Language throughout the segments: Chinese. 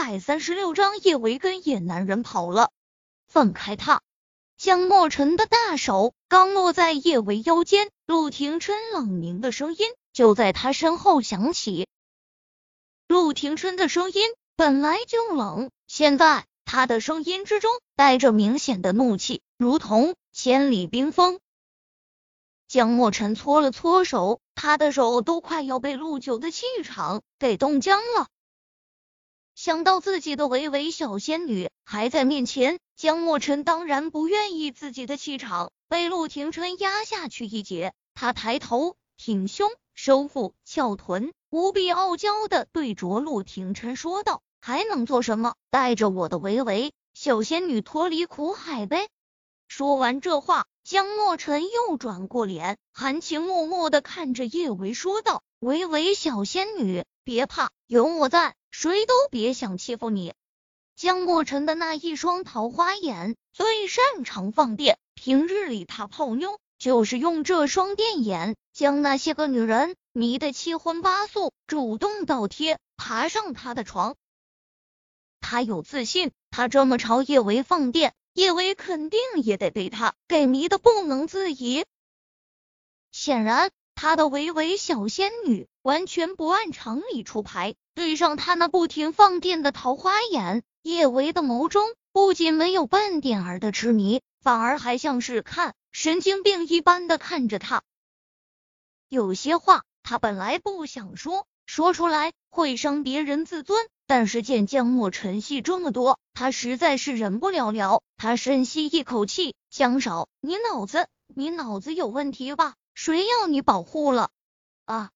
百三十六章，叶维跟野男人跑了。放开他！江莫尘的大手刚落在叶维腰间，陆廷琛冷凝的声音就在他身后响起。陆廷琛的声音本来就冷，现在他的声音之中带着明显的怒气，如同千里冰封。江莫尘搓了搓手，他的手都快要被陆九的气场给冻僵了。想到自己的维维小仙女还在面前，江莫尘当然不愿意自己的气场被陆廷琛压下去一截。他抬头挺胸，收腹翘臀，无比傲娇的对着陆廷琛说道：“还能做什么？带着我的维维小仙女脱离苦海呗！”说完这话，江莫尘又转过脸，含情脉脉的看着叶维说道：“维维小仙女，别怕，有我在。”谁都别想欺负你！江莫尘的那一双桃花眼最擅长放电，平日里他泡妞就是用这双电眼将那些个女人迷得七荤八素，主动倒贴爬上他的床。他有自信，他这么朝叶维放电，叶维肯定也得被他给迷得不能自已。显然，他的维维小仙女完全不按常理出牌。对上他那不停放电的桃花眼，叶维的眸中不仅没有半点儿的痴迷，反而还像是看神经病一般的看着他。有些话他本来不想说，说出来会伤别人自尊，但是见江墨尘戏这么多，他实在是忍不了了。他深吸一口气，江少，你脑子你脑子有问题吧？谁要你保护了啊？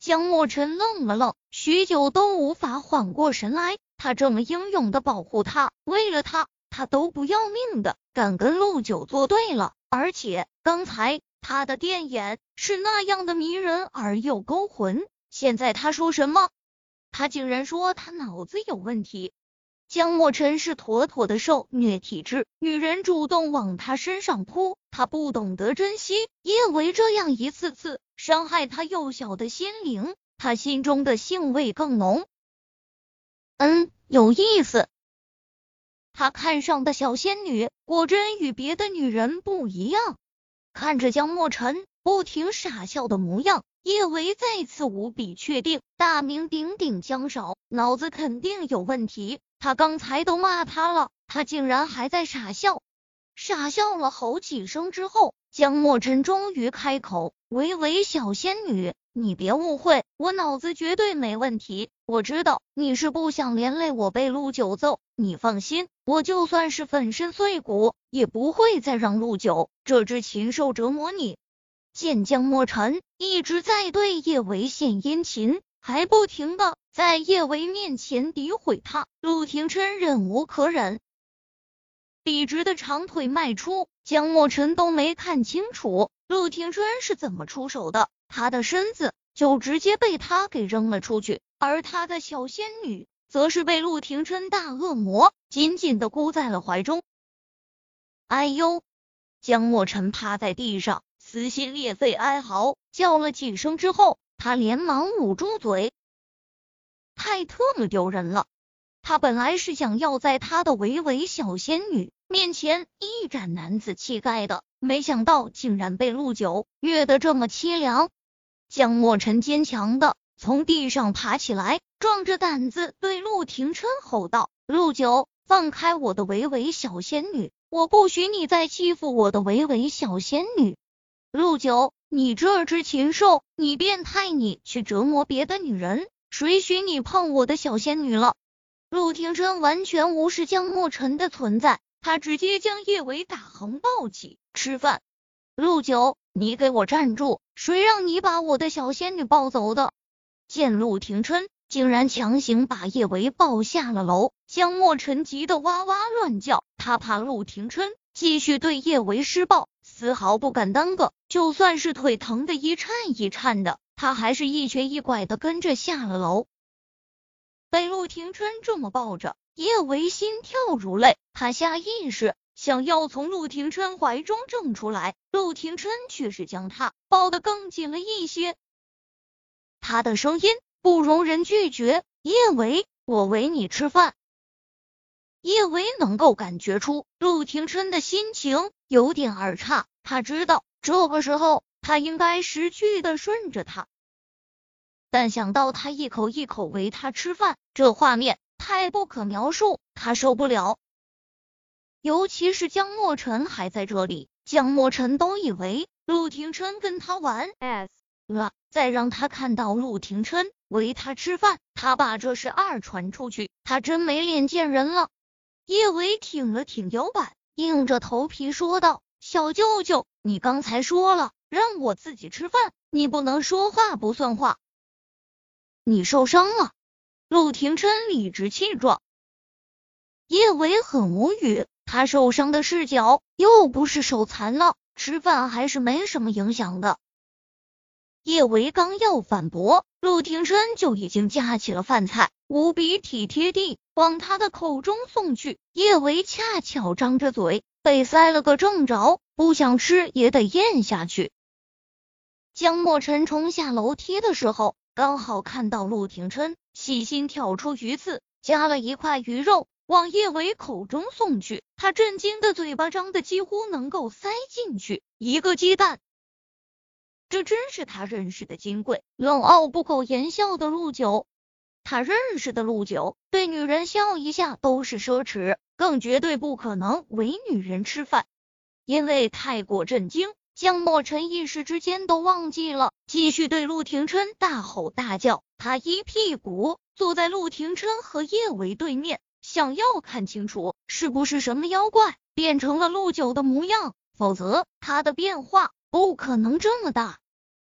江墨尘愣了愣，许久都无法缓过神来。他这么英勇的保护他，为了他，他都不要命的，敢跟陆九作对了。而且刚才他的电眼是那样的迷人而又勾魂，现在他说什么？他竟然说他脑子有问题。江墨尘是妥妥的受虐体质，女人主动往他身上扑，他不懂得珍惜，叶维这样一次次。伤害他幼小的心灵，他心中的兴味更浓。嗯，有意思。他看上的小仙女果真与别的女人不一样。看着江墨尘不停傻笑的模样，叶维再次无比确定，大名鼎鼎江少脑子肯定有问题。他刚才都骂他了，他竟然还在傻笑。傻笑了好几声之后。江墨尘终于开口：“维维小仙女，你别误会，我脑子绝对没问题。我知道你是不想连累我被陆九揍，你放心，我就算是粉身碎骨，也不会再让陆九这只禽兽折磨你。”见江墨尘一直在对叶维献殷勤，还不停的在叶维面前诋毁他，陆廷琛忍无可忍。笔直的长腿迈出，江墨尘都没看清楚陆廷琛是怎么出手的，他的身子就直接被他给扔了出去，而他的小仙女则是被陆廷琛大恶魔紧紧的箍在了怀中。哎呦！江墨尘趴在地上，撕心裂肺哀嚎，叫了几声之后，他连忙捂住嘴，太特么丢人了。他本来是想要在他的维维小仙女面前一展男子气概的，没想到竟然被陆九虐得这么凄凉。江墨尘坚强的从地上爬起来，壮着胆子对陆廷琛吼道：“陆九，放开我的维维小仙女！我不许你再欺负我的维维小仙女！陆九，你这只禽兽，你变态，你去折磨别的女人，谁许你碰我的小仙女了？”陆廷琛完全无视江墨尘的存在，他直接将叶维打横抱起。吃饭，陆九，你给我站住！谁让你把我的小仙女抱走的？见陆廷琛竟然强行把叶维抱下了楼，江墨尘急得哇哇乱叫。他怕陆廷琛继续对叶维施暴，丝毫不敢耽搁。就算是腿疼的一颤一颤的，他还是一瘸一拐的跟着下了楼。被陆廷琛这么抱着，叶维心跳如泪。他下意识想要从陆廷琛怀中挣出来，陆廷琛却是将他抱得更紧了一些。他的声音不容人拒绝：“叶维，我喂你吃饭，叶维能够感觉出陆廷琛的心情有点儿差，他知道这个时候他应该识趣的顺着他，但想到他一口一口喂他吃饭，这画面太不可描述，他受不了。尤其是江墨尘还在这里，江墨尘都以为陆廷琛跟他玩 S 了，再让他看到陆廷琛喂他吃饭，他把这事二传出去，他真没脸见人了。叶伟挺了挺腰板，硬着头皮说道：“小舅舅，你刚才说了让我自己吃饭，你不能说话不算话。你受伤了。”陆廷琛理直气壮。叶伟很无语。他受伤的是脚，又不是手残了，吃饭还是没什么影响的。叶维刚要反驳，陆廷琛就已经夹起了饭菜，无比体贴地往他的口中送去。叶维恰巧张着嘴，被塞了个正着，不想吃也得咽下去。江墨尘冲下楼梯的时候，刚好看到陆廷琛细心挑出鱼刺，夹了一块鱼肉。往叶维口中送去，他震惊的嘴巴张的几乎能够塞进去一个鸡蛋。这真是他认识的金贵，冷傲不苟言笑的陆九。他认识的陆九，对女人笑一下都是奢侈，更绝对不可能为女人吃饭。因为太过震惊，江墨尘一时之间都忘记了继续对陆廷琛大吼大叫。他一屁股坐在陆廷琛和叶维对面。想要看清楚是不是什么妖怪变成了陆九的模样，否则他的变化不可能这么大。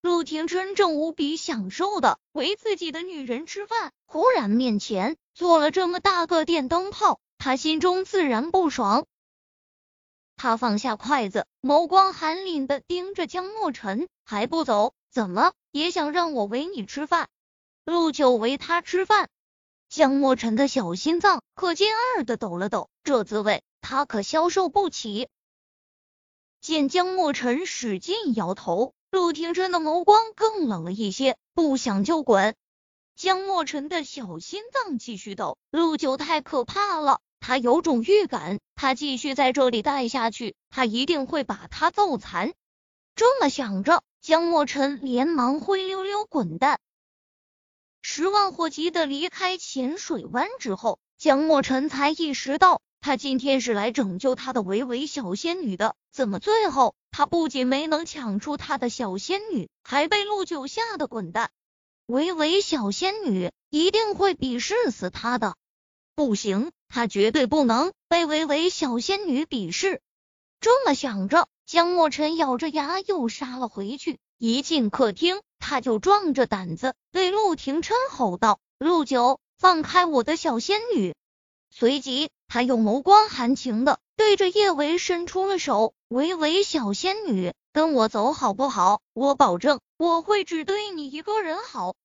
陆廷琛正无比享受的为自己的女人吃饭，忽然面前坐了这么大个电灯泡，他心中自然不爽。他放下筷子，眸光寒凛的盯着江墨尘，还不走？怎么也想让我喂你吃饭？陆九喂他吃饭。江墨尘的小心脏可劲儿的抖了抖，这滋味他可消受不起。见江墨尘使劲摇头，陆廷琛的眸光更冷了一些，不想就滚。江墨尘的小心脏继续抖，陆九太可怕了，他有种预感，他继续在这里待下去，他一定会把他揍残。这么想着，江墨尘连忙灰溜溜滚蛋。十万火急的离开浅水湾之后，江墨尘才意识到，他今天是来拯救他的维维小仙女的。怎么最后他不仅没能抢出他的小仙女，还被陆九吓得滚蛋？维维小仙女一定会鄙视死他的。不行，他绝对不能被维维小仙女鄙视。这么想着，江墨尘咬着牙又杀了回去。一进客厅。他就壮着胆子对陆廷琛吼道：“陆九，放开我的小仙女！”随即，他又眸光含情的对着叶维伸出了手：“维维小仙女，跟我走好不好？我保证，我会只对你一个人好。”